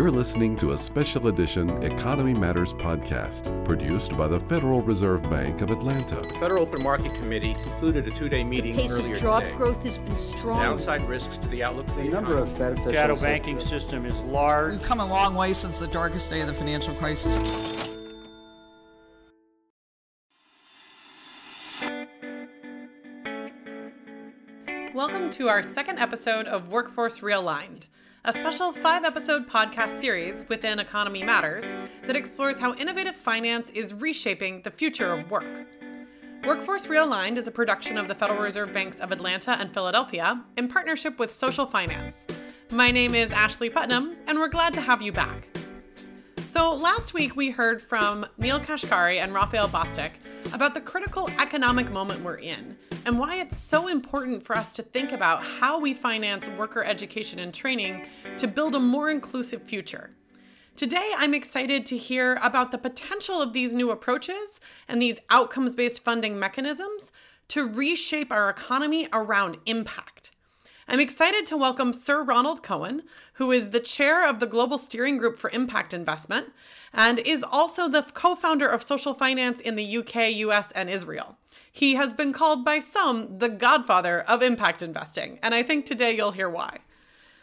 You're listening to a special edition Economy Matters podcast produced by the Federal Reserve Bank of Atlanta. The Federal Open Market Committee concluded a two-day meeting The pace earlier of job today. growth has been strong. Downside risks to the outlook for the, The number economy. of Fed officials. shadow have- banking system is large. We've come a long way since the darkest day of the financial crisis. Welcome to our second episode of Workforce Realigned, a special five episode podcast series within Economy Matters that explores how innovative finance is reshaping the future of work. Workforce Realigned is a production of the Federal Reserve Banks of Atlanta and Philadelphia in partnership with Social Finance. My name is Ashley Putnam, and we're glad to have you back. So, last week we heard from Neel Kashkari and Raphael Bostic about the critical economic moment we're in and why it's so important for us to think about how we finance worker education and training to build a more inclusive future. Today, I'm excited to hear about the potential of these new approaches and these outcomes based funding mechanisms to reshape our economy around impact. I'm excited to welcome Sir Ronald Cohen, who is the chair of the Global Steering Group for Impact Investment and is also the co founder of social finance in the UK, US, and Israel. He has been called by some the godfather of impact investing, and I think today you'll hear why.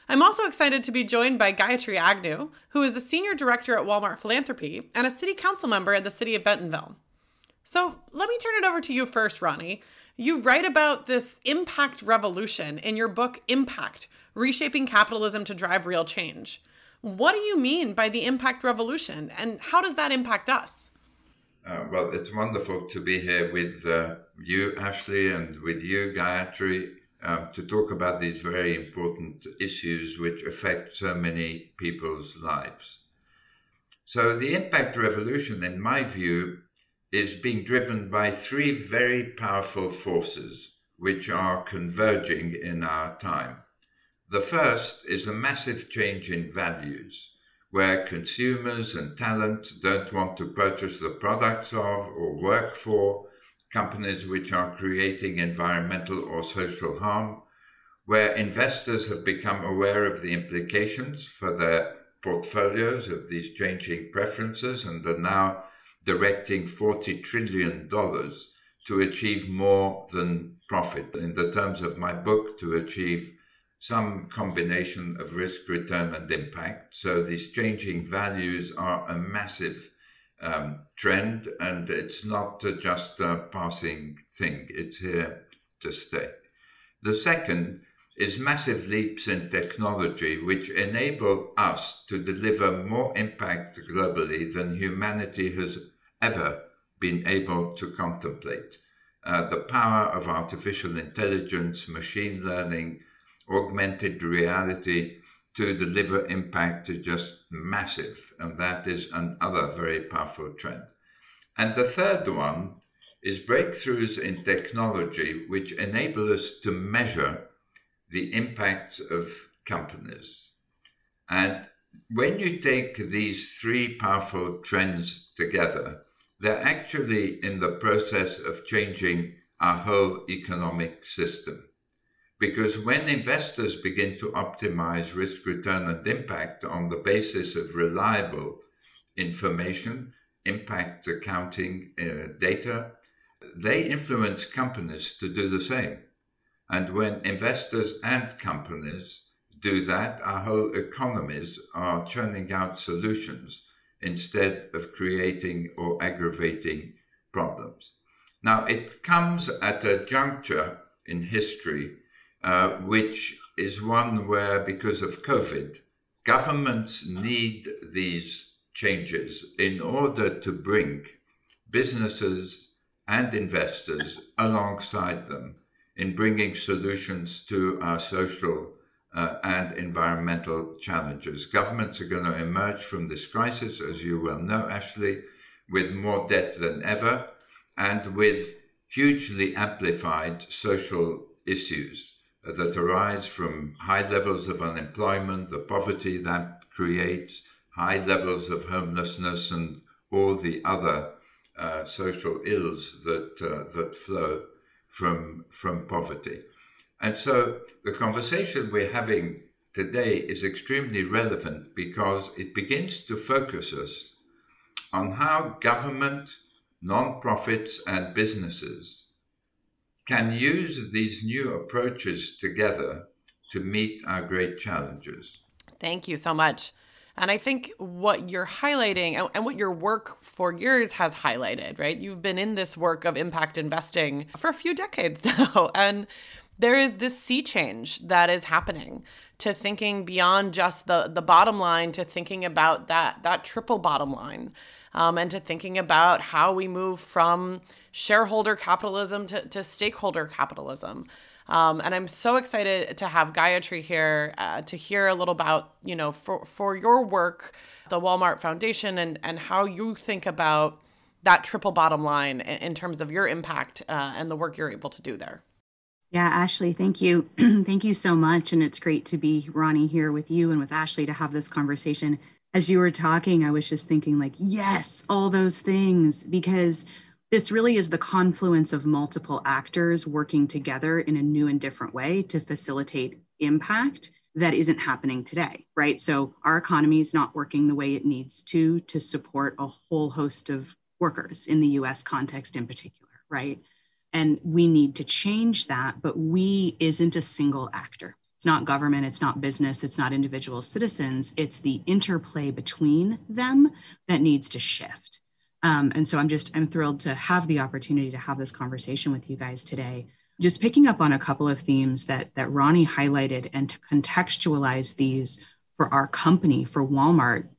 I'm also excited to be joined by Gayatri Agnew, who is a senior director at Walmart Philanthropy and a city council member at the city of Bentonville. So let me turn it over to you first, Ronnie. You write about this impact revolution in your book, Impact Reshaping Capitalism to Drive Real Change. What do you mean by the impact revolution, and how does that impact us? Uh, well, it's wonderful to be here with uh, you, Ashley, and with you, Gayatri, um, to talk about these very important issues which affect so many people's lives. So, the impact revolution, in my view, is being driven by three very powerful forces which are converging in our time. The first is a massive change in values where consumers and talent don't want to purchase the products of or work for companies which are creating environmental or social harm, where investors have become aware of the implications for their portfolios of these changing preferences and are now directing $40 trillion to achieve more than profit. In the terms of my book, to achieve some combination of risk, return, and impact. So these changing values are a massive um, trend, and it's not uh, just a passing thing, it's here to stay. The second is massive leaps in technology, which enable us to deliver more impact globally than humanity has ever been able to contemplate. Uh, the power of artificial intelligence, machine learning, augmented reality to deliver impact is just massive, and that is another very powerful trend. And the third one is breakthroughs in technology which enable us to measure the impact of companies. And when you take these three powerful trends together, they're actually in the process of changing our whole economic system. Because when investors begin to optimize risk, return, and impact on the basis of reliable information, impact accounting uh, data, they influence companies to do the same. And when investors and companies do that, our whole economies are churning out solutions instead of creating or aggravating problems. Now, it comes at a juncture in history uh, which is one where, because of COVID, governments need these changes in order to bring businesses and investors alongside them in bringing solutions to our social uh, and environmental challenges. Governments are going to emerge from this crisis, as you well know, Ashley, with more debt than ever and with hugely amplified social issues that arise from high levels of unemployment, the poverty that creates, high levels of homelessness, and all the other uh, social ills that uh, that flow from from poverty. And so the conversation we're having today is extremely relevant because it begins to focus us on how government, non-profits, and businesses can use these new approaches together to meet our great challenges. Thank you so much. And I think what you're highlighting and what your work for years has highlighted, right? You've been in this work of impact investing for a few decades now. And there is this sea change that is happening to thinking beyond just the, the bottom line to thinking about that, that triple bottom line. Um, and to thinking about how we move from shareholder capitalism to, to stakeholder capitalism. Um, and I'm so excited to have Gayatri here uh, to hear a little about, you know, for, for your work, the Walmart Foundation, and, and how you think about that triple bottom line in, in terms of your impact uh, and the work you're able to do there. Yeah, Ashley, thank you. thank you so much. And it's great to be, Ronnie, here with you and with Ashley to have this conversation. As you were talking, I was just thinking, like, yes, all those things, because this really is the confluence of multiple actors working together in a new and different way to facilitate impact that isn't happening today, right? So our economy is not working the way it needs to to support a whole host of workers in the US context in particular, right? And we need to change that, but we isn't a single actor. Not government, it's not business, it's not individual citizens, it's the interplay between them that needs to shift. Um, and so I'm just, I'm thrilled to have the opportunity to have this conversation with you guys today. Just picking up on a couple of themes that, that Ronnie highlighted and to contextualize these for our company, for Walmart,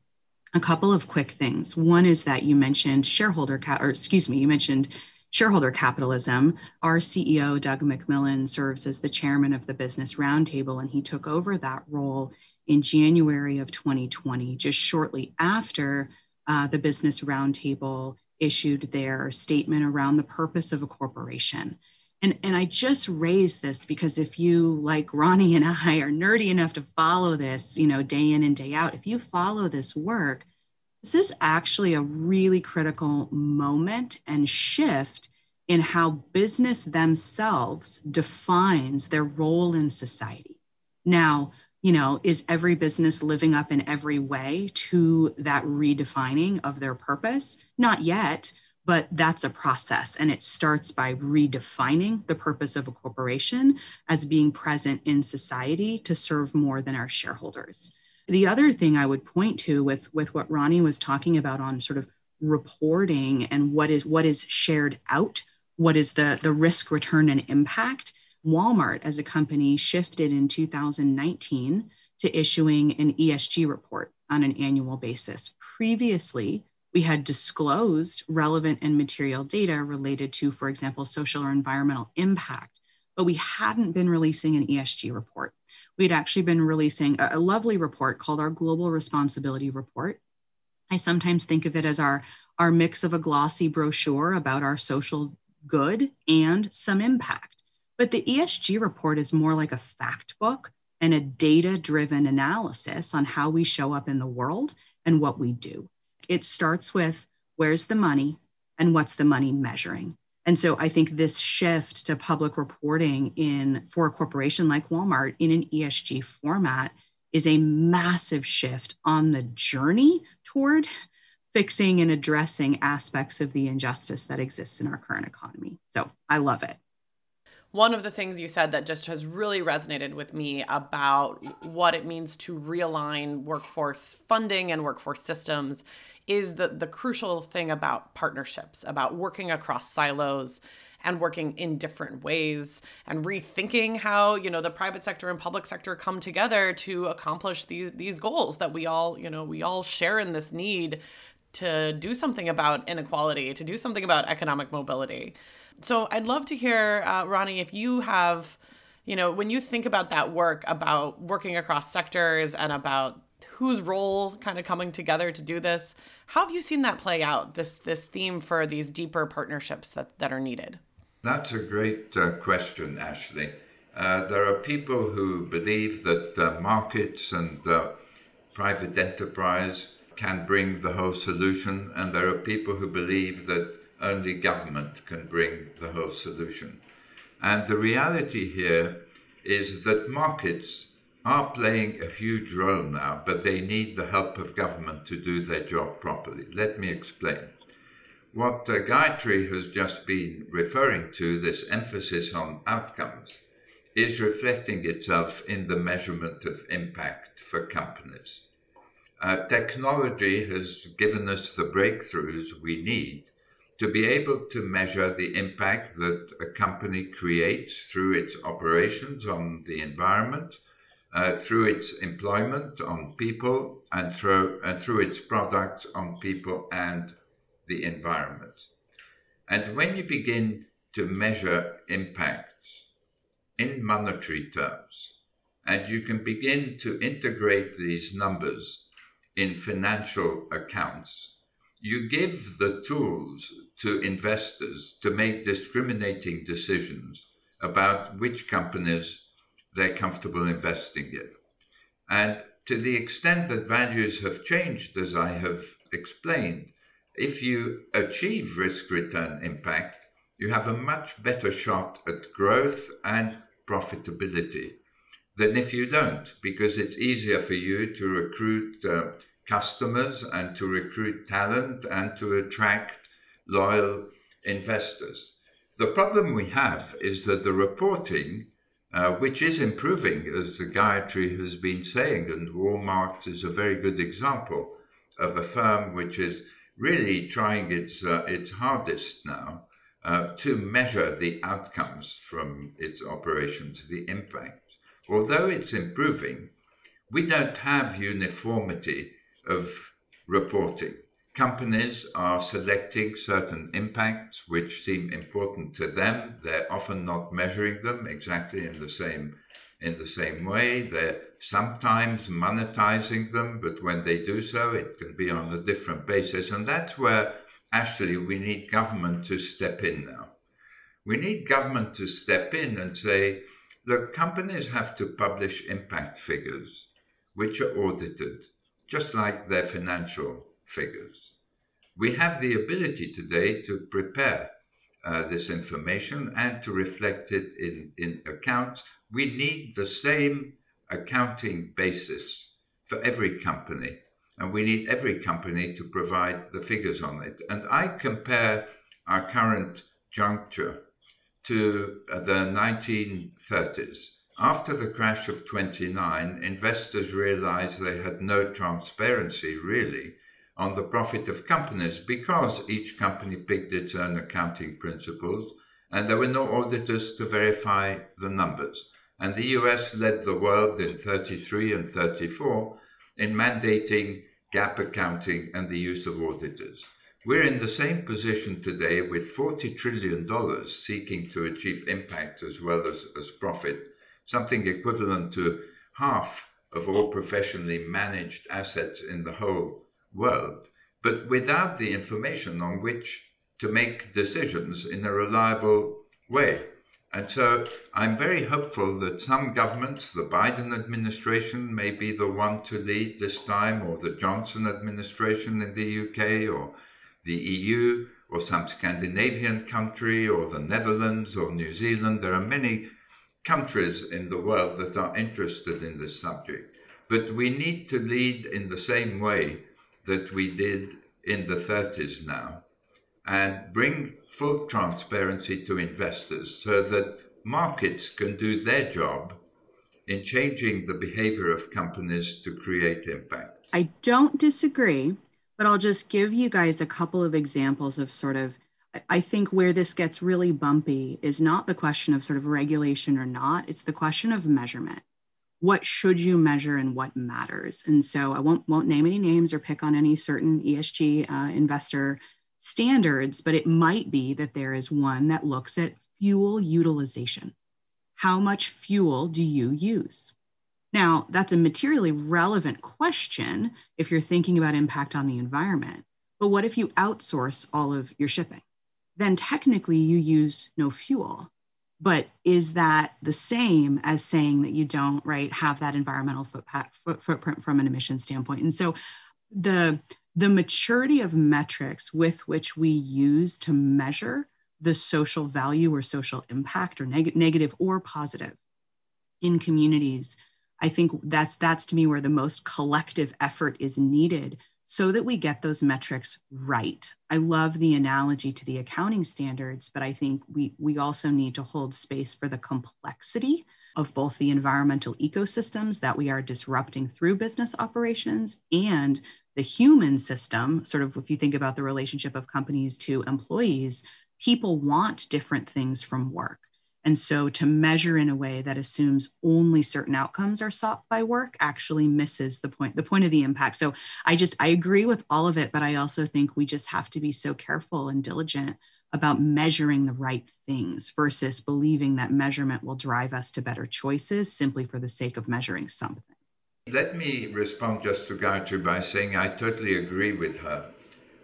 a couple of quick things. One is that you mentioned shareholder, ca- or excuse me, you mentioned shareholder capitalism. Our CEO, Doug McMillon, serves as the chairman of the Business Roundtable, and he took over that role in January of 2020, just shortly after uh, the Business Roundtable issued their statement around the purpose of a corporation. And, and I just raise this because if you, like Ronnie and I, are nerdy enough to follow this, you know, day in and day out, if you follow this work, this is actually a really critical moment and shift in how business themselves defines their role in society. Now, you know, is every business living up in every way to that redefining of their purpose? Not yet, but that's a process. And it starts by redefining the purpose of a corporation as being present in society to serve more than our shareholders. The other thing I would point to with, with what Ronnie was talking about on sort of reporting and what is what is shared out, what is the, the risk, return, and impact Walmart as a company shifted in 2019 to issuing an ESG report on an annual basis. Previously, we had disclosed relevant and material data related to, for example, social or environmental impact, but we hadn't been releasing an ESG report. We'd actually been releasing a, lovely report called our Global Responsibility Report. I sometimes think of it as our, our mix of a glossy brochure about our social good and some impact. But the ESG report is more like a fact book and a data driven analysis on how we show up in the world and what we do. It starts with where's the money and what's the money measuring. And so I think this shift to public reporting in for a corporation like Walmart in an ESG format is a massive shift on the journey toward fixing and addressing aspects of the injustice that exists in our current economy. So I love it one of the things you said that just has really resonated with me about what it means to realign workforce funding and workforce systems is the the crucial thing about partnerships, about working across silos and working in different ways and rethinking how, you know, the private sector and public sector come together to accomplish these these goals that we all, you know, we all share in this need to do something about inequality, to do something about economic mobility. So I'd love to hear, uh, Ronnie, if you have, you know, when you think about that work, about working across sectors and about whose role kind of coming together to do this, how have you seen that play out? This this theme for these deeper partnerships that that are needed. That's a great uh, question, Ashley. Uh, there are people who believe that uh, markets and uh, private enterprise can bring the whole solution, and there are people who believe that only government can bring the whole solution. And the reality here is that markets are playing a huge role now, but they need the help of government to do their job properly. Let me explain. What uh, Gayatri has just been referring to, this emphasis on outcomes, is reflecting itself in the measurement of impact for companies. Uh, technology has given us the breakthroughs we need to be able to measure the impact that a company creates through its operations on the environment, uh, through its employment on people, and through, and through its products on people and the environment. And when you begin to measure impacts in monetary terms, and you can begin to integrate these numbers in financial accounts, you give the tools to investors to make discriminating decisions about which companies they're comfortable investing in. And to the extent that values have changed, as I have explained, if you achieve risk return impact, you have a much better shot at growth and profitability than if you don't, because it's easier for you to recruit uh, customers and to recruit talent and to attract loyal investors. The problem we have is that the reporting, uh, which is improving, as the Gayatri has been saying, and Walmart is a very good example of a firm which is really trying its, uh, its hardest now uh, to measure the outcomes from its operations, the impact. Although it's improving, we don't have uniformity of reporting. Companies are selecting certain impacts which seem important to them. They're often not measuring them exactly in the same in the same way. They're sometimes monetizing them, but when they do so, it can be on a different basis. And that's where actually we need government to step in now. We need government to step in and say, look, companies have to publish impact figures which are audited, just like their financial figures. We have the ability today to prepare uh, this information and to reflect it in, in accounts we need the same accounting basis for every company. And we need every company to provide the figures on it. And I compare our current juncture to the 1930s. After the crash of 29, investors realized they had no transparency really on the profit of companies because each company picked its own accounting principles and there were no auditors to verify the numbers and the US led the world in 33 and 34 in mandating GAAP accounting and the use of auditors. We're in the same position today with $40 trillion seeking to achieve impact as well as, as profit, something equivalent to half of all professionally managed assets in the whole world, but without the information on which to make decisions in a reliable way. And so I'm very hopeful that some governments, the Biden administration may be the one to lead this time, or the Johnson administration in the UK, or the EU, or some Scandinavian country, or the Netherlands, or New Zealand. There are many countries in the world that are interested in this subject. But we need to lead in the same way that we did in the 30s now and bring full transparency to investors so that markets can do their job in changing the behavior of companies to create impact. I don't disagree, but I'll just give you guys a couple of examples of sort of I think where this gets really bumpy is not the question of sort of regulation or not, it's the question of measurement. What should you measure and what matters? And so I won't, won't name any names or pick on any certain ESG uh, investor standards, but it might be that there is one that looks at fuel utilization. How much fuel do you use? Now, that's a materially relevant question if you're thinking about impact on the environment. But what if you outsource all of your shipping? Then technically you use no fuel. But is that the same as saying that you don't, right, have that environmental footprint from an emission standpoint? And so the the maturity of metrics with which we use to measure the social value or social impact or neg- negative or positive in communities I think that's that's to me where the most collective effort is needed so that we get those metrics right. I love the analogy to the accounting standards, but I think we we also need to hold space for the complexity of both the environmental ecosystems that we are disrupting through business operations and the human system, sort of if you think about the relationship of companies to employees, people want different things from work. And so to measure in a way that assumes only certain outcomes are sought by work actually misses the point, the point of the impact. So I just, I agree with all of it, but I also think we just have to be so careful and diligent about measuring the right things versus believing that measurement will drive us to better choices simply for the sake of measuring something. Let me respond just to Gayatri by saying I totally agree with her.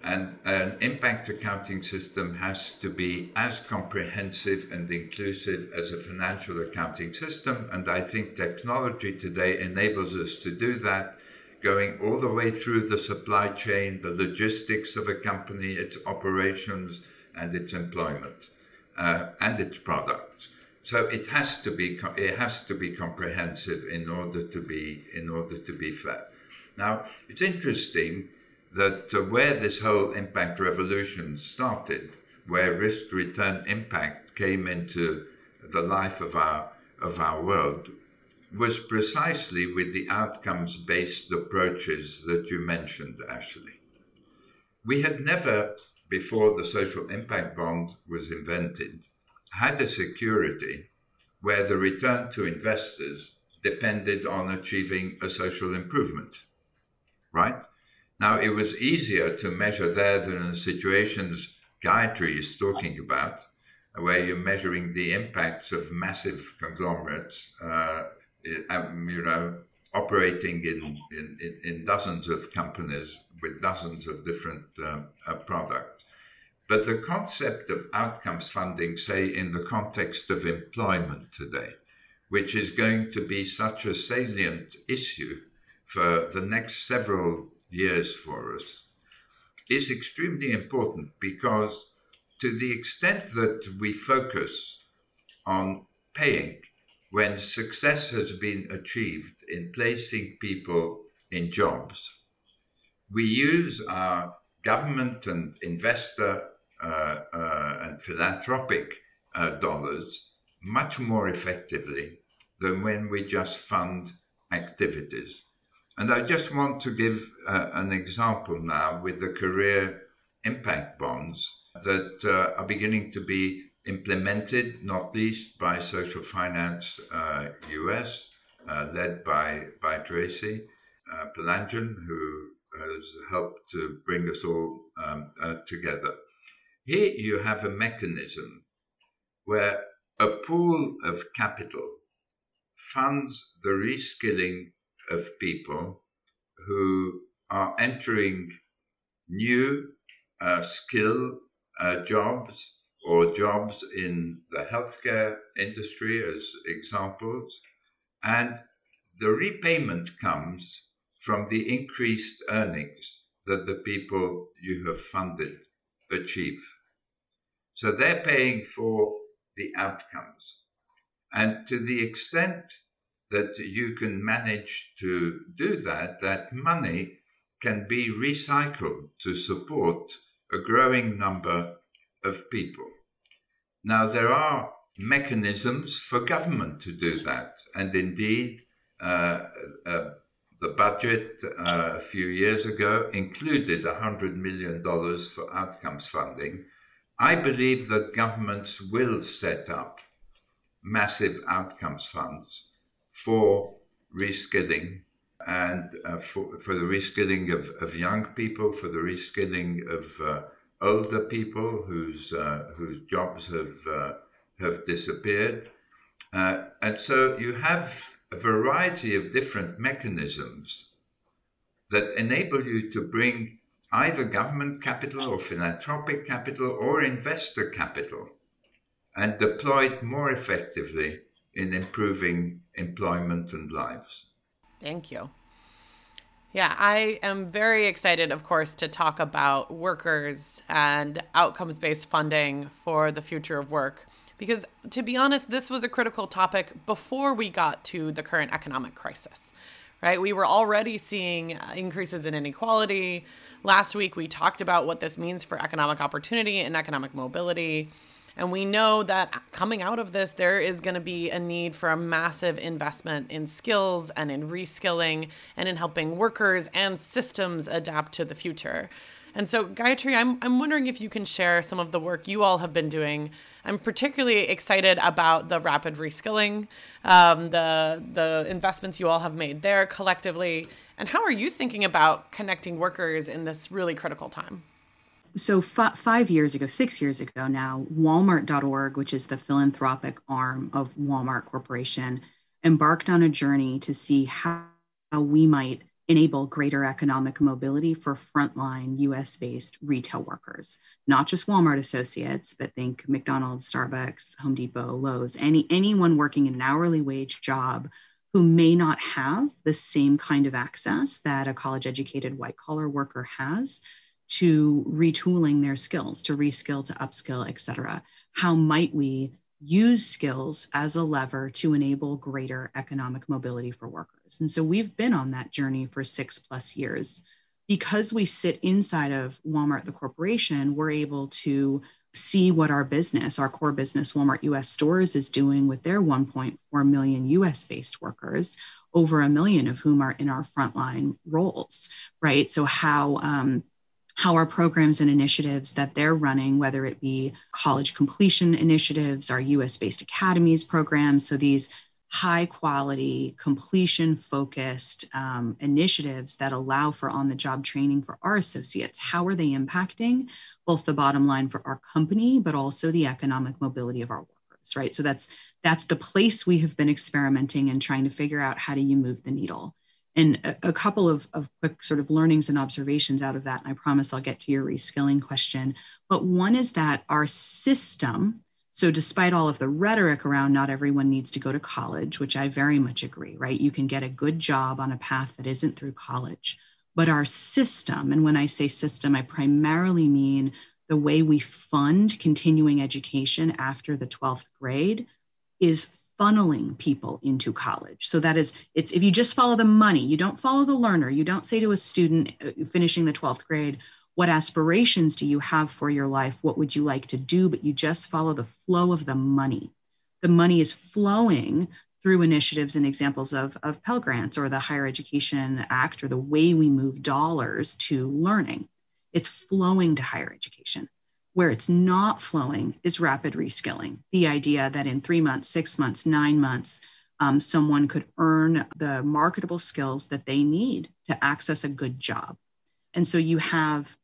And an impact accounting system has to be as comprehensive and inclusive as a financial accounting system. And I think technology today enables us to do that, going all the way through the supply chain, the logistics of a company, its operations, and its employment, uh, and its products. So it has to be it has to be comprehensive in order to be in order to be fair. Now it's interesting that uh, where this whole impact revolution started, where risk return impact came into the life of our of our world, was precisely with the outcomes based approaches that you mentioned, Ashley. We had never, before the social impact bond was invented, had a security where the return to investors depended on achieving a social improvement, right? Now, it was easier to measure there than in the situations Gayatri is talking about, where you're measuring the impacts of massive conglomerates, uh, um, you know, operating in, in, in, dozens of companies with dozens of different um, uh, products. But the concept of outcomes funding, say, in the context of employment today, which is going to be such a salient issue for the next several years for us is extremely important because to the extent that we focus on paying when success has been achieved in placing people in jobs, we use our government and investor uh, uh, and philanthropic uh, dollars much more effectively than when we just fund activities. And I just want to give uh, an example now with the career impact bonds that uh, are beginning to be implemented, not least by Social Finance uh, US, uh, led by, by Tracy uh, Palandjian, who has helped to bring us all um, uh, together. Here you have a mechanism where a pool of capital funds the reskilling of people who are entering new uh, skill uh, jobs or jobs in the healthcare industry as examples. And the repayment comes from the increased earnings that the people you have funded achieve. So they're paying for the outcomes. And to the extent that you can manage to do that, that money can be recycled to support a growing number of people. Now, there are mechanisms for government to do that, and indeed, uh, uh, the budget uh, a few years ago included $100 million for outcomes funding. I believe that governments will set up massive outcomes funds for reskilling and uh, for, for the reskilling of, of young people, for the reskilling of uh, older people whose uh, whose jobs have uh, have disappeared, uh, and so you have a variety of different mechanisms that enable you to bring either government capital or philanthropic capital or investor capital and deploy it more effectively in improving employment and lives. Thank you. Yeah, I am very excited, of course, to talk about workers and outcomes based funding for the future of work. Because to be honest, this was a critical topic before we got to the current economic crisis, right? We were already seeing uh, increases in inequality. Last week, we talked about what this means for economic opportunity and economic mobility. And we know that coming out of this, there is going to be a need for a massive investment in skills and in reskilling and in helping workers and systems adapt to the future. And so, Gayatri, I'm, I'm wondering if you can share some of the work you all have been doing. I'm particularly excited about the rapid reskilling, um, the, the investments you all have made there collectively. And how are you thinking about connecting workers in this really critical time? So f- five years ago, six years ago now, Walmart.org, which is the philanthropic arm of Walmart Corporation, embarked on a journey to see how, how we might enable greater economic mobility for frontline US based retail workers, not just Walmart associates, but think McDonald's, Starbucks, Home Depot, Lowe's, any, anyone working in an hourly wage job who may not have the same kind of access that a college educated white collar worker has to retooling their skills, to reskill, to upskill, et cetera. How might we use skills as a lever to enable greater economic mobility for workers? And so we've been on that journey for six plus years. Because we sit inside of Walmart, the corporation, we're able to see what our business, our core business, Walmart US stores, is doing with their 1.4 million US based workers, over a million of whom are in our frontline roles, right? So, how um, how our programs and initiatives that they're running, whether it be college completion initiatives, our US based academies programs, so these high quality, completion focused um, initiatives that allow for on the job training for our associates, how are they impacting both the bottom line for our company, but also the economic mobility of our workers, right? So that's that's the place we have been experimenting and trying to figure out how do you move the needle and a, a couple of, of quick sort of learnings and observations out of that. And I promise I'll get to your reskilling question. But one is that our system, so despite all of the rhetoric around not everyone needs to go to college, which I very much agree, right? You can get a good job on a path that isn't through college. But our system, and when I say system, I primarily mean the way we fund continuing education after the 12th grade is funneling people into college. So that is, it's if you just follow the money, you don't follow the learner, you don't say to a student uh, finishing the 12th grade, what aspirations do you have for your life? What would you like to do? But you just follow the flow of the money. The money is flowing through initiatives and examples of, of Pell Grants or the Higher Education Act or the way we move dollars to learning. It's flowing to higher education. Where it's not flowing is rapid reskilling. The idea that in three months, six months, nine months, um, someone could earn the marketable skills that they need to access a good job. And so you have,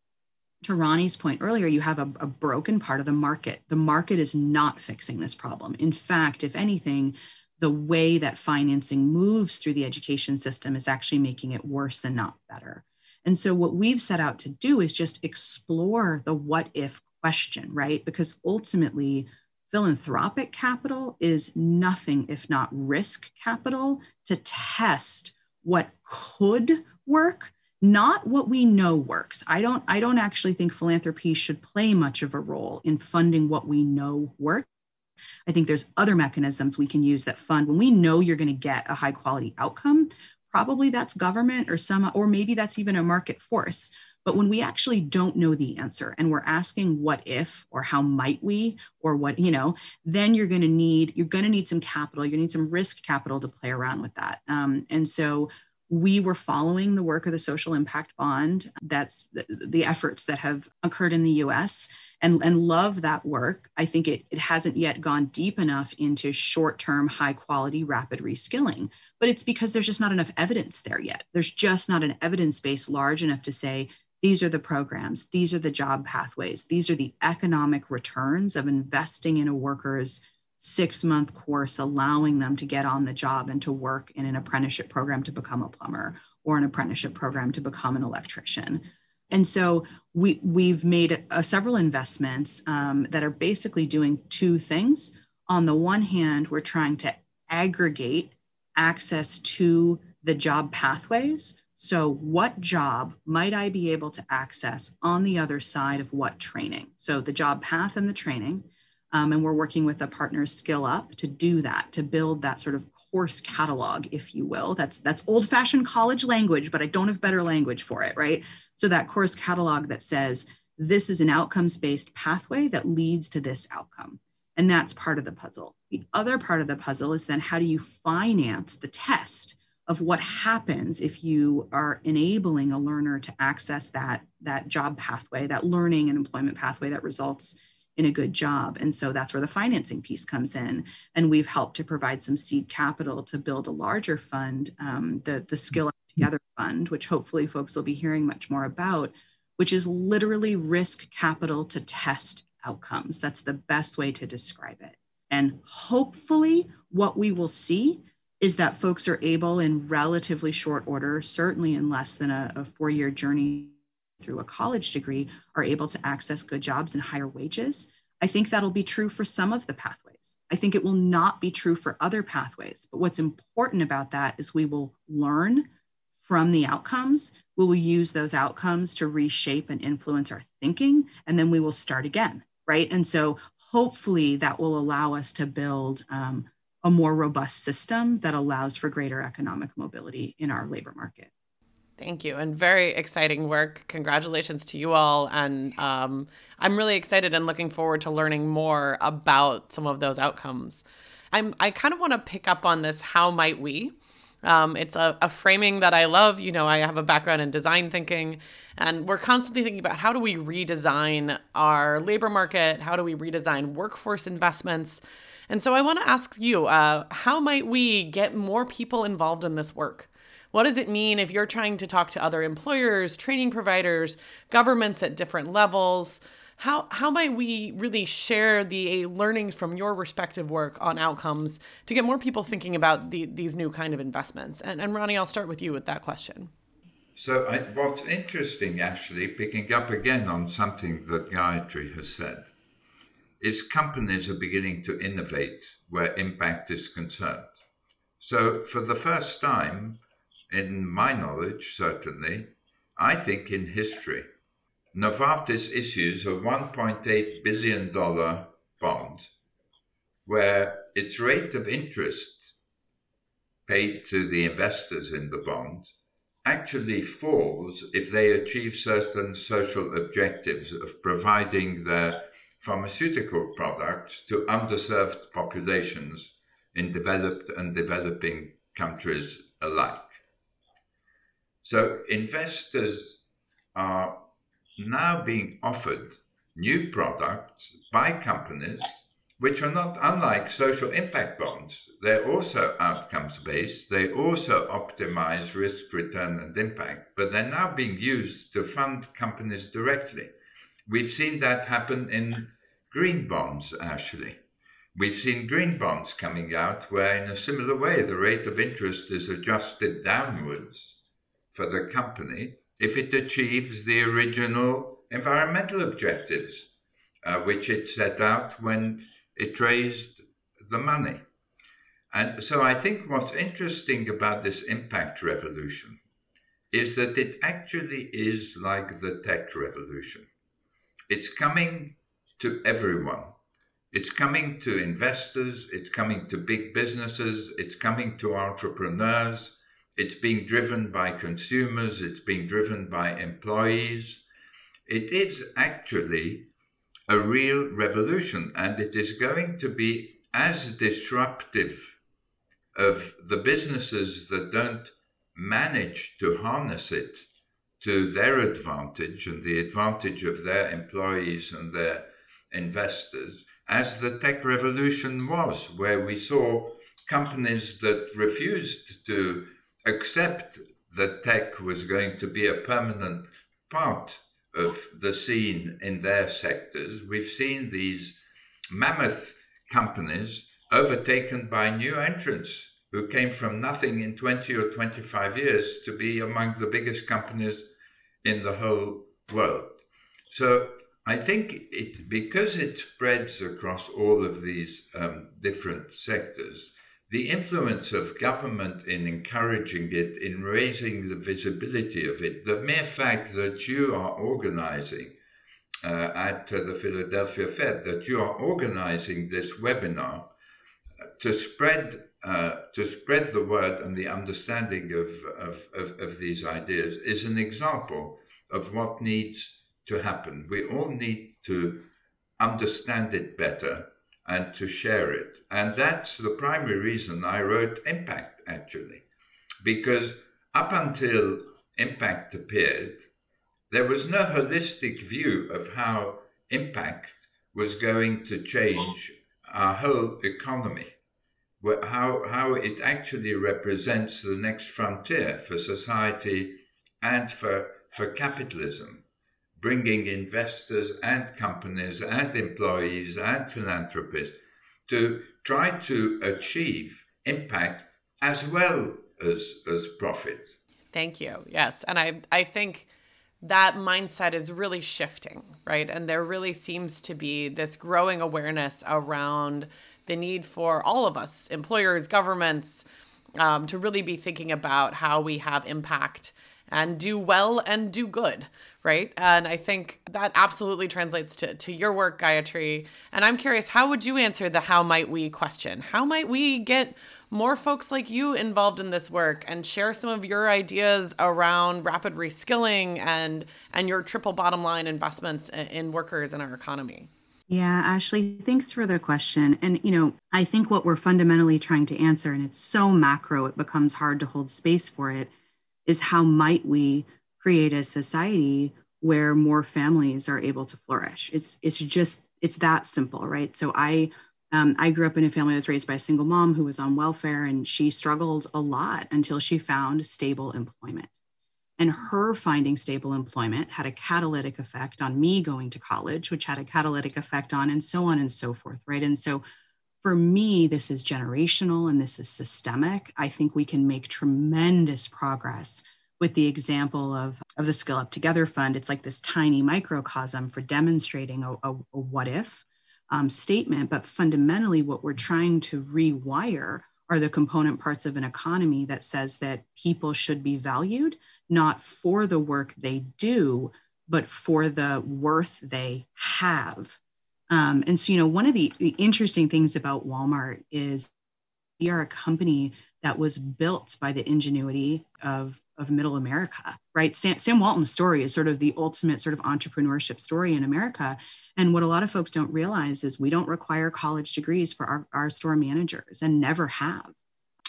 to Ronnie's point earlier, you have a, a broken part of the market. The market is not fixing this problem. In fact, if anything, the way that financing moves through the education system is actually making it worse and not better. And so, what we've set out to do is just explore the what if question, right? Because ultimately, philanthropic capital is nothing if not risk capital to test what could work not what we know works. I don't i don't actually think philanthropy should play much of a role in funding what we know works. I think there's other mechanisms we can use that fund. When we know you're going to get a high quality outcome probably that's government or some or maybe that's even a market force but when we actually don't know the answer and we're asking what if or how might we or what, you know, then you're going to need, you're going to need some capital, you need some risk capital to play around with that. Um, and so we were following the work of the social impact bond. That's the, the, efforts that have occurred in the us and, and love that work. I think it, it hasn't yet gone deep enough into short-term high quality rapid reskilling but it's because there's just not enough evidence there yet. There's just not an evidence base large enough to say these are the programs, these are the job pathways, these are the economic returns of investing in a worker's six month course, allowing them to get on the job and to work in an apprenticeship program to become a plumber or an apprenticeship program to become an electrician. And so we, we've made uh, several investments um, that are basically doing two things. On the one hand, we're trying to aggregate access to the job pathways so, what job might I be able to access on the other side of what training? So, the job path and the training. Um, and we're working with a partner, Skill Up to do that, to build that sort of course catalog, if you will. That's that's old-fashioned college language, but I don't have better language for it, right? So that course catalog that says this is an outcomes-based pathway that leads to this outcome. And that's part of the puzzle. The other part of the puzzle is then how do you finance the test of what happens if you are enabling a learner to access that, that job pathway, that learning and employment pathway that results in a good job. And so that's where the financing piece comes in. And we've helped to provide some seed capital to build a larger fund, um, the, the Skill Together Fund, which hopefully folks will be hearing much more about, which is literally risk capital to test outcomes. That's the best way to describe it. And hopefully, what we will see is that folks are able in relatively short order, certainly in less than a, a four year journey through a college degree, are able to access good jobs and higher wages. I think that'll be true for some of the pathways. I think it will not be true for other pathways. But what's important about that is we will learn from the outcomes. We will use those outcomes to reshape and influence our thinking, and then we will start again, right? And so hopefully that will allow us to build um, a more robust system that allows for greater economic mobility in our labor market. Thank you, and very exciting work. Congratulations to you all, and um, I'm really excited and looking forward to learning more about some of those outcomes. I'm I kind of want to pick up on this. How might we? Um, it's a, a framing that I love. You know, I have a background in design thinking, and we're constantly thinking about how do we redesign our labor market? How do we redesign workforce investments? And so I want to ask you, uh, how might we get more people involved in this work? What does it mean if you're trying to talk to other employers, training providers, governments at different levels? How, how might we really share the learnings from your respective work on outcomes to get more people thinking about the, these new kind of investments? And, and Ronnie, I'll start with you with that question. So, I, what's interesting, actually, picking up again on something that Gayatri has said, is companies are beginning to innovate where impact is concerned. So, for the first time, in my knowledge, certainly, I think in history, Novartis issues a $1.8 billion bond where its rate of interest paid to the investors in the bond actually falls if they achieve certain social objectives of providing their pharmaceutical products to underserved populations in developed and developing countries alike. So investors are now being offered new products by companies which are not unlike social impact bonds. They're also outcomes based, they also optimize risk, return, and impact, but they're now being used to fund companies directly. We've seen that happen in green bonds, actually. We've seen green bonds coming out where, in a similar way, the rate of interest is adjusted downwards for the company if it achieves the original environmental objectives, uh, which it set out when it raised the money. And so I think what's interesting about this impact revolution is that it actually is like the tech revolution. It's coming to everyone. It's coming to investors, it's coming to big businesses, it's coming to entrepreneurs, it's being driven by consumers, it's being driven by employees. It is actually a real revolution, and it is going to be as disruptive of the businesses that don't manage to harness it to their advantage and the advantage of their employees and their investors as the tech revolution was, where we saw companies that refused to accept that tech was going to be a permanent part of the scene in their sectors. We've seen these mammoth companies overtaken by new entrants who came from nothing in 20 or 25 years to be among the biggest companies in the whole world. So I think it because it spreads across all of these um, different sectors, the influence of government in encouraging it, in raising the visibility of it, the mere fact that you are organizing uh, at uh, the Philadelphia Fed that you are organizing this webinar to spread uh, to spread the word and the understanding of, of, of, of, these ideas is an example of what needs to happen. We all need to understand it better and to share it. And that's the primary reason I wrote Impact, actually, because up until Impact appeared, there was no holistic view of how impact was going to change our whole economy, how, how it actually represents the next frontier for society and for, for capitalism, bringing investors and companies and employees and philanthropists to try to achieve impact as well as, as profit. Thank you. Yes. And I, I think that mindset is really shifting, right? And there really seems to be this growing awareness around the need for all of us, employers, governments, um, to really be thinking about how we have impact and do well and do good, right? And I think that absolutely translates to, to your work, Gayatri. And I'm curious, how would you answer the how might we question? How might we get more folks like you involved in this work and share some of your ideas around rapid reskilling and and your triple bottom line investments in workers in our economy. Yeah, Ashley, thanks for the question. And, you know, I think what we're fundamentally trying to answer, and it's so macro, it becomes hard to hold space for it, is how might we create a society where more families are able to flourish? It's it's just it's that simple, right? So I um, I grew up in a family that was raised by a single mom who was on welfare, and she struggled a lot until she found stable employment. And her finding stable employment had a catalytic effect on me going to college, which had a catalytic effect on, and so on and so forth, right? And so for me, this is generational and this is systemic. I think we can make tremendous progress with the example of, of the Skill Up Together Fund. It's like this tiny microcosm for demonstrating a, a, a what if um, statement, but fundamentally, what we're trying to rewire are the component parts of an economy that says that people should be valued not for the work they do, but for the worth they have. Um, and so, you know, one of the, interesting things about Walmart is we are a company that was built by the ingenuity of, of middle America, right? Sam, Sam Walton's story is sort of the ultimate sort of entrepreneurship story in America. And what a lot of folks don't realize is we don't require college degrees for our, our store managers and never have.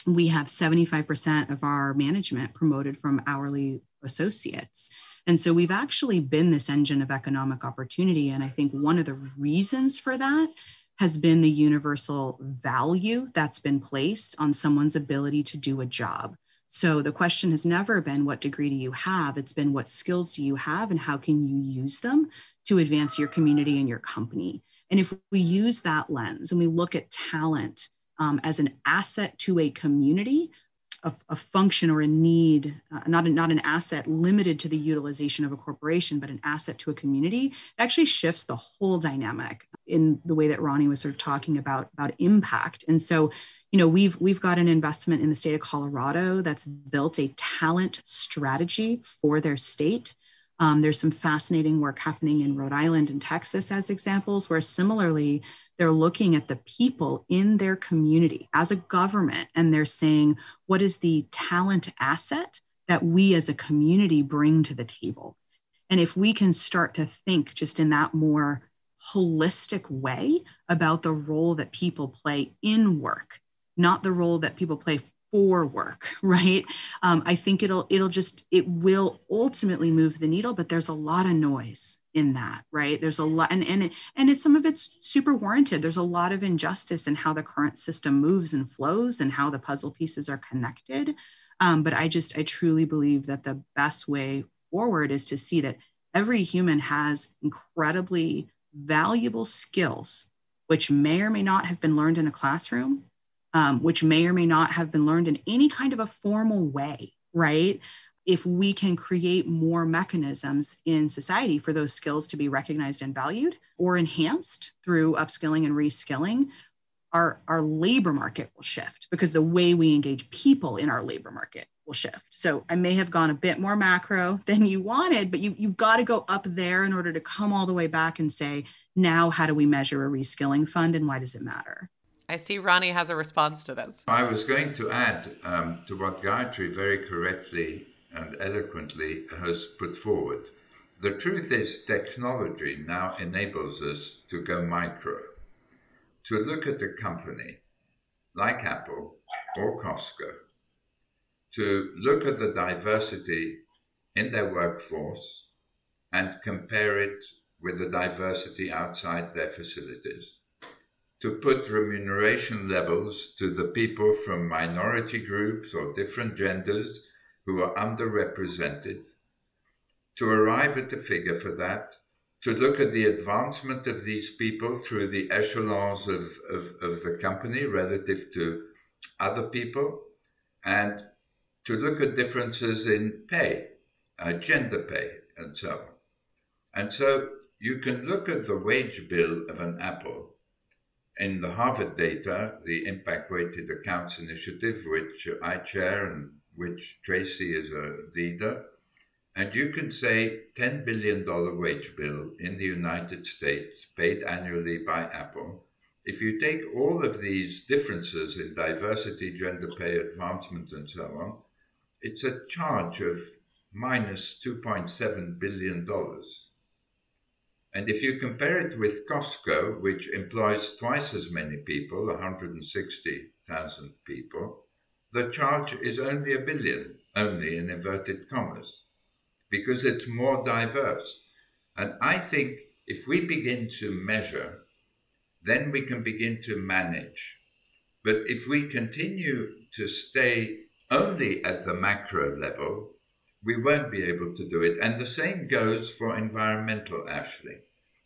We have 75% of our management promoted from hourly associates. And so we've actually been this engine of economic opportunity. And I think one of the reasons for that has been the universal value that's been placed on someone's ability to do a job. So the question has never been what degree do you have? It's been what skills do you have and how can you use them to advance your community and your company? And if we use that lens and we look at talent um, as an asset to a community, a, a function or a need, uh, not, a, not an asset limited to the utilization of a corporation, but an asset to a community, it actually shifts the whole dynamic in the way that Ronnie was sort of talking about, about impact. And so, you know, we've we've got an investment in the state of Colorado that's built a talent strategy for their state. Um, there's some fascinating work happening in Rhode Island and Texas as examples, where similarly they're looking at the people in their community as a government and they're saying, what is the talent asset that we as a community bring to the table? And if we can start to think just in that more holistic way about the role that people play in work, not the role that people play for work right? Um, i think it'll it'll just it will ultimately move the needle but there's a lot of noise in that right? There's a lot and and and it's some of it's super warranted. There's a lot of injustice in how the current system moves and flows and how the puzzle pieces are connected. Um, but i just i truly believe that the best way forward is to see that every human has incredibly valuable skills which may or may not have been learned in a classroom um, which may or may not have been learned in any kind of a formal way right if we can create more mechanisms in society for those skills to be recognized and valued or enhanced through upskilling and reskilling, our, our labor market will shift because the way we engage people in our labor market will shift. So I may have gone a bit more macro than you wanted, but you, you've got to go up there in order to come all the way back and say, now how do we measure a reskilling fund and why does it matter? I see Ronnie has a response to this. I was going to add um, to what Gayatri very correctly and eloquently has put forward. The truth is, technology now enables us to go micro, to look at a company like Apple or Costco, to look at the diversity in their workforce and compare it with the diversity outside their facilities to put remuneration levels to the people from minority groups or different genders who are underrepresented, to arrive at a figure for that, to look at the advancement of these people through the echelons of, of, of the company relative to other people, and to look at differences in pay, uh, gender pay, and so on. And so you can look at the wage bill of an Apple in the Harvard data, the Impact Weighted Accounts Initiative, which I chair and which Tracy is a leader, and you can say $10 billion wage bill in the United States paid annually by Apple. If you take all of these differences in diversity, gender pay, advancement, and so on, it's a charge of minus $2.7 billion. And if you compare it with Costco, which employs twice as many people, 160,000 people, the charge is only a billion, only in inverted commas, because it's more diverse. And I think if we begin to measure, then we can begin to manage. But if we continue to stay only at the macro level, we won't be able to do it. And the same goes for environmental, Ashley.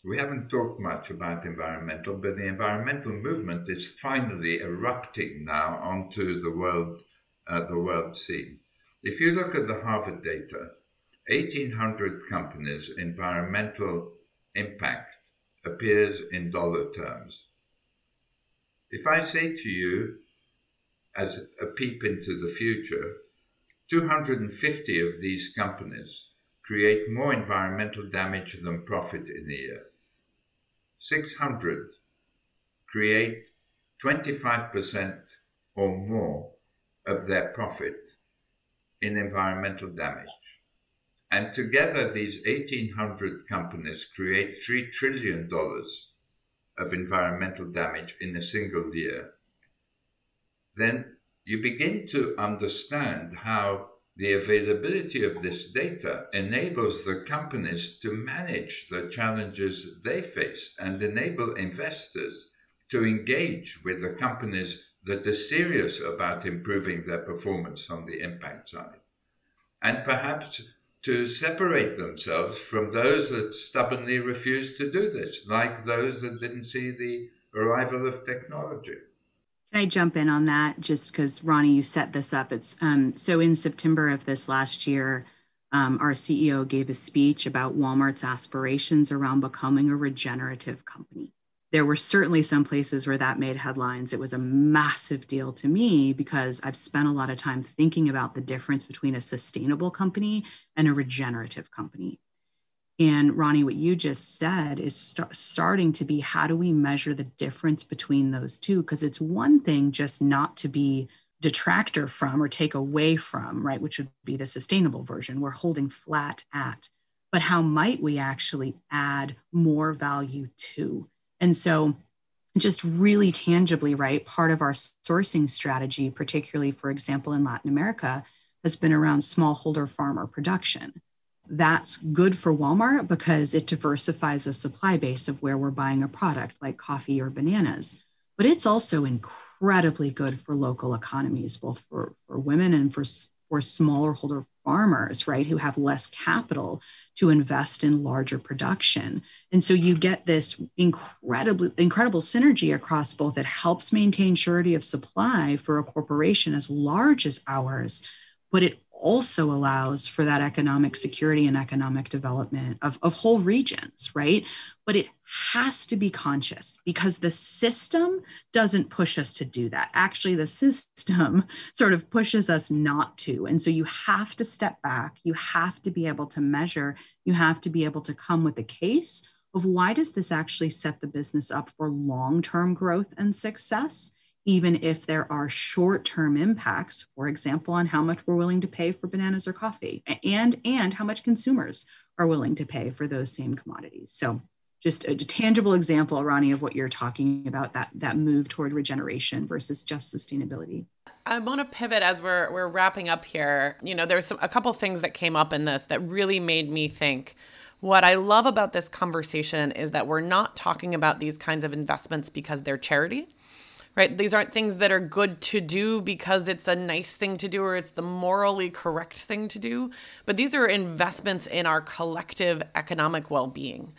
We haven't talked much about environmental, but the environmental movement is finally erupting now onto the world, uh, the world scene. If you look at the Harvard data, 1,800 companies' environmental impact appears in dollar terms. If I say to you, as a peep into the future, 250 of these companies create more environmental damage than profit in a year. 600 create 25% or more of their profit in environmental damage. And together, these 1,800 companies create $3 trillion of environmental damage in a single year then you begin to understand how the availability of this data enables the companies to manage the challenges they face and enable investors to engage with the companies that are serious about improving their performance on the impact side. And perhaps to separate themselves from those that stubbornly refuse to do this, like those that didn't see the arrival of technology. Can I jump in on that just because Ronnie, you set this up? It's um, so in September of this last year, um, our CEO gave a speech about Walmart's aspirations around becoming a regenerative company. There were certainly some places where that made headlines. It was a massive deal to me because I've spent a lot of time thinking about the difference between a sustainable company and a regenerative company. And Ronnie, what you just said is st- starting to be how do we measure the difference between those two? Because it's one thing just not to be detractor from or take away from, right, which would be the sustainable version. We're holding flat at, but how might we actually add more value to? And so, just really tangibly, right, part of our sourcing strategy, particularly, for example, in Latin America, has been around smallholder farmer production that's good for Walmart because it diversifies the supply base of where we're buying a product like coffee or bananas. But it's also incredibly good for local economies, both for, for women and for, for smaller holder farmers, right, who have less capital to invest in larger production. And so you get this incredibly incredible synergy across both. It helps maintain surety of supply for a corporation as large as ours but it also allows for that economic security and economic development of, of whole regions, right? But it has to be conscious because the system doesn't push us to do that. Actually, the system sort of pushes us not to. And so you have to step back, you have to be able to measure, you have to be able to come with a case of why does this actually set the business up for long-term growth and success? Even if there are short term impacts, for example, on how much we're willing to pay for bananas or coffee, and, and how much consumers are willing to pay for those same commodities. So, just a, tangible example, Ronnie, of what you're talking about that, that move toward regeneration versus just sustainability. I want to pivot as we're we're wrapping up here. You know, there's some, a couple things that came up in this that really made me think. What I love about this conversation is that we're not talking about these kinds of investments because they're charity right? These aren't things that are good to do because it's a nice thing to do or it's the morally correct thing to do, but these are investments in our collective economic well being.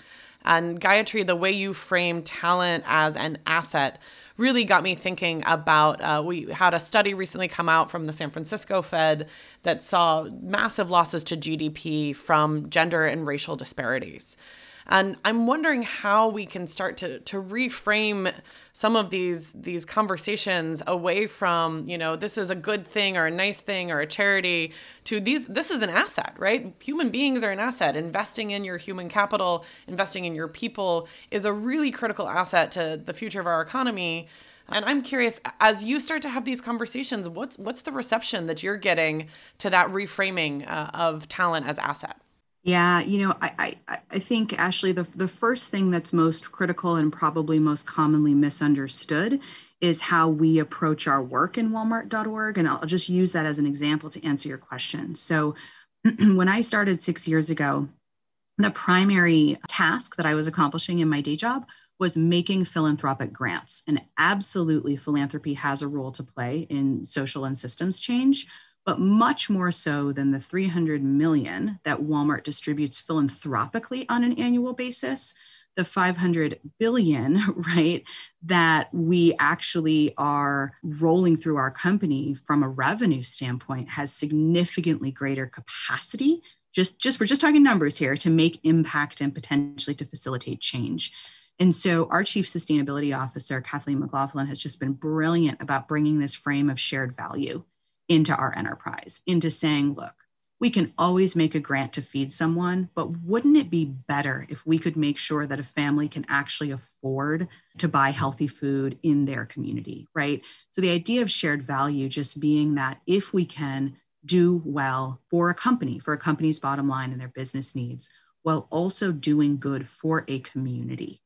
And Gayatri, the way you frame talent as an asset really got me thinking about. Uh, we had a study recently come out from the San Francisco Fed that saw massive losses to GDP from gender and racial disparities. And I'm wondering how we can start to to reframe some of these these conversations away from, you know, this is a good thing or a nice thing or a charity to these this is an asset, right? Human beings are an asset. Investing in your human capital, investing in your people is a really critical asset to the future of our economy. And I'm curious, as you start to have these conversations, what's what's the reception that you're getting to that reframing uh, of talent as asset? Yeah, you know, I, I, I think Ashley, the, the first thing that's most critical and probably most commonly misunderstood is how we approach our work in walmart.org. And I'll just use that as an example to answer your question. So when I started six years ago, the primary task that I was accomplishing in my day job was making philanthropic grants. And absolutely, philanthropy has a role to play in social and systems change but much more so than the 300 million that Walmart distributes philanthropically on an annual basis, the 500 billion, right, that we actually are rolling through our company from a revenue standpoint has significantly greater capacity. Just, just we're just talking numbers here to make impact and potentially to facilitate change. And so, our chief sustainability officer, Kathleen McLaughlin, has just been brilliant about bringing this frame of shared value into our enterprise, into saying, look, we can always make a grant to feed someone, but wouldn't it be better if we could make sure that a family can actually afford to buy healthy food in their community, right? So the idea of shared value just being that if we can do well for a company, for a company's bottom line and their business needs, while also doing good for a community,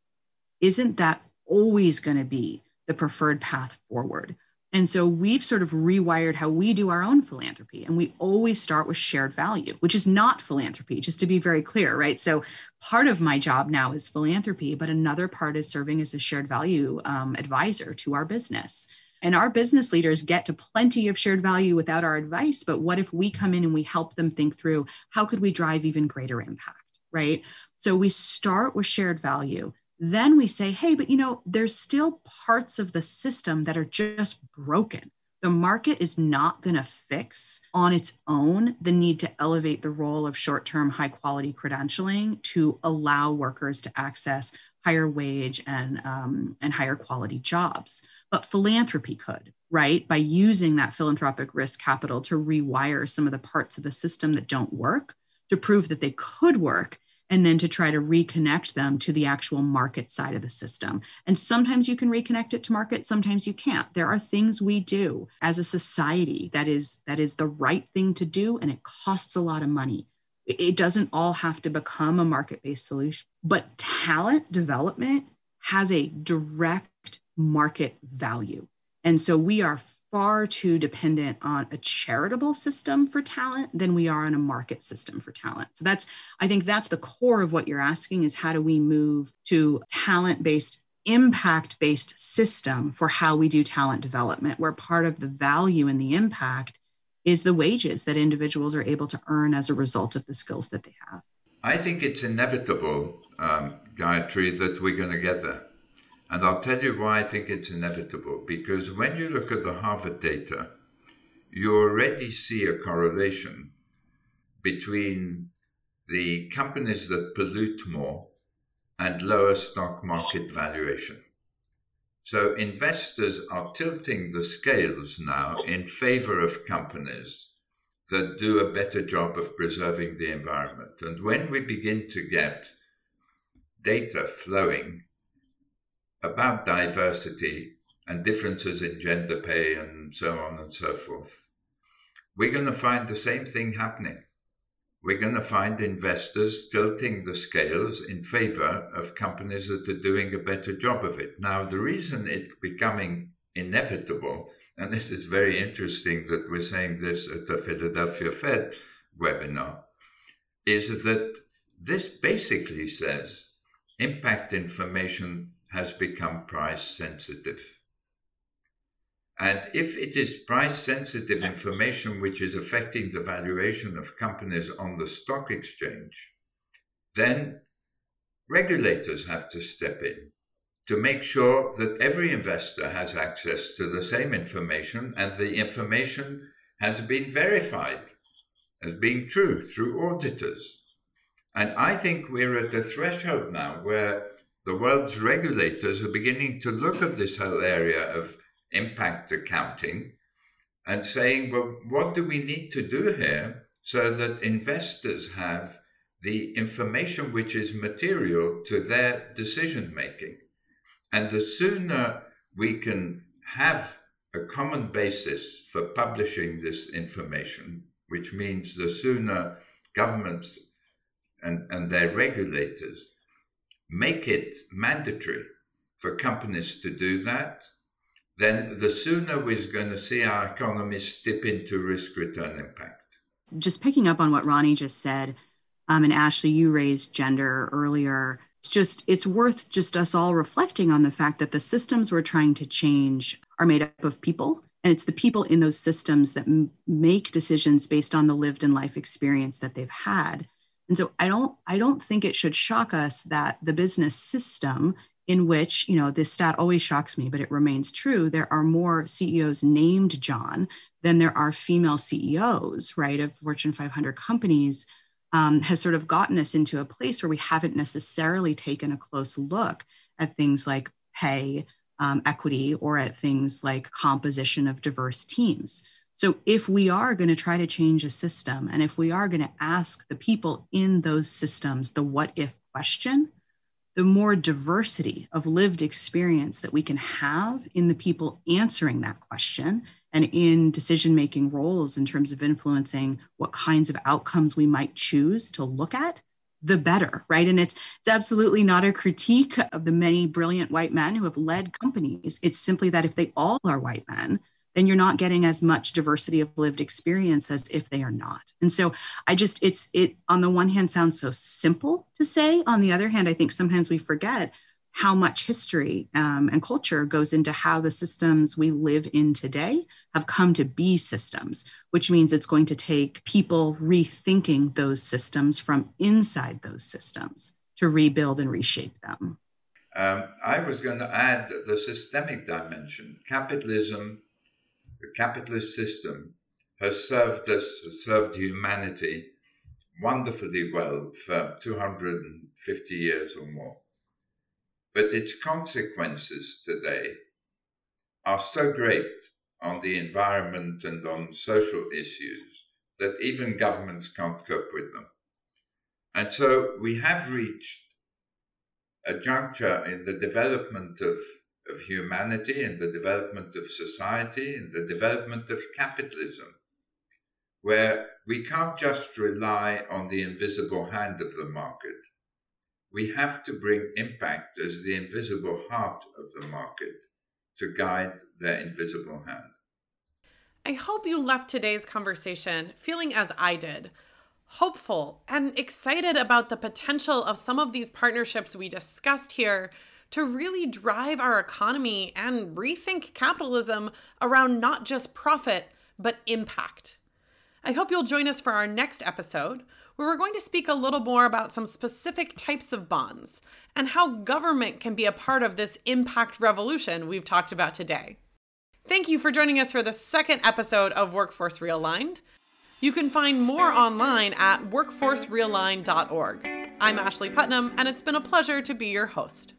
isn't that always going to be the preferred path forward? And so we've sort of rewired how we do our own philanthropy. And we always start with shared value, which is not philanthropy, just to be very clear, right? So part of my job now is philanthropy, but another part is serving as a shared value um, advisor to our business. And our business leaders get to plenty of shared value without our advice. But what if we come in and we help them think through how could we drive even greater impact? Right. So we start with shared value then we say, hey, but you know, there's still parts of the system that are just broken. The market is not going to fix on its own the need to elevate the role of short term, high quality credentialing to allow workers to access higher wage and, um, and higher quality jobs. But philanthropy could, right? By using that philanthropic risk capital to rewire some of the parts of the system that don't work to prove that they could work and then to try to reconnect them to the actual market side of the system. And sometimes you can reconnect it to market, sometimes you can't. There are things we do as a society that is that is the right thing to do and it costs a lot of money. It doesn't all have to become a market-based solution. But talent development has a direct market value. And so we are far too dependent on a charitable system for talent than we are on a market system for talent. So that's I think that's the core of what you're asking is how do we move to talent based impact based system for how we do talent development where part of the value and the impact is the wages that individuals are able to earn as a result of the skills that they have. I think it's inevitable, um, Gayatri, that we're going to get there. And I'll tell you why I think it's inevitable. Because when you look at the Harvard data, you already see a correlation between the companies that pollute more and lower stock market valuation. So investors are tilting the scales now in favor of companies that do a better job of preserving the environment. And when we begin to get data flowing about diversity and differences in gender pay and so on and so forth, we're going to find the same thing happening. We're going to find investors tilting the scales in favor of companies that are doing a better job of it. Now, the reason it's becoming inevitable and this is very interesting that we're saying this at the Philadelphia Fed webinar, is that this basically says impact information has become price sensitive. And if it is price sensitive information which is affecting the valuation of companies on the stock exchange, then regulators have to step in to make sure that every investor has access to the same information and the information has been verified as being true through auditors. And I think we're at a threshold now where the world's regulators are beginning to look at this whole area of impact accounting and saying, well, what do we need to do here so that investors have the information which is material to their decision making? And the sooner we can have a common basis for publishing this information, which means the sooner governments and, and their regulators make it mandatory for companies to do that, then the sooner we're going to see our economies dip into risk return impact. Just picking up on what Ronnie just said, um, and Ashley, you raised gender earlier it's just it's worth just us all reflecting on the fact that the systems we're trying to change are made up of people and it's the people in those systems that m- make decisions based on the lived and life experience that they've had and so i don't i don't think it should shock us that the business system in which you know this stat always shocks me but it remains true there are more ceos named john than there are female ceos right of fortune 500 companies um, has sort of gotten us into a place where we haven't necessarily taken a close look at things like pay, um, equity, or at things like composition of diverse teams. So, if we are going to try to change a system, and if we are going to ask the people in those systems the what if question, the more diversity of lived experience that we can have in the people answering that question and in decision making roles in terms of influencing what kinds of outcomes we might choose to look at the better right? And it's it's absolutely not a critique of the many brilliant white men who have led companies. It's simply that if they all are white men then you're not getting as much diversity of lived experience as if they are not and so i just it's it on the one hand sounds so simple to say on the other hand i think sometimes we forget how much history um, and culture goes into how the systems we live in today have come to be systems, which means it's going to take people rethinking those systems from inside those systems to rebuild and reshape them. Um, I was going to add the systemic dimension. Capitalism, the capitalist system, has served us, has served humanity wonderfully well for 250 years or more but its consequences today are so great on the environment and on social issues that even governments can't cope with them. And so we have reached a juncture in the development of, of humanity, in the development of society, in the development of capitalism, where we can't just rely on the invisible hand of the market we have to bring impact as the invisible heart of the market to guide their invisible hand. I hope you left today's conversation feeling as I did hopeful and excited about the potential of some of these partnerships we discussed here to really drive our economy and rethink capitalism around not just profit, but impact. I hope you'll join us for our next episode, where we're going to speak a little more about some specific types of bonds and how government can be a part of this impact revolution we've talked about today. Thank you for joining us for the second episode of Workforce Realigned. You can find more online at workforcerealigned.org. I'm Ashley Putnam, and it's been a pleasure to be your host.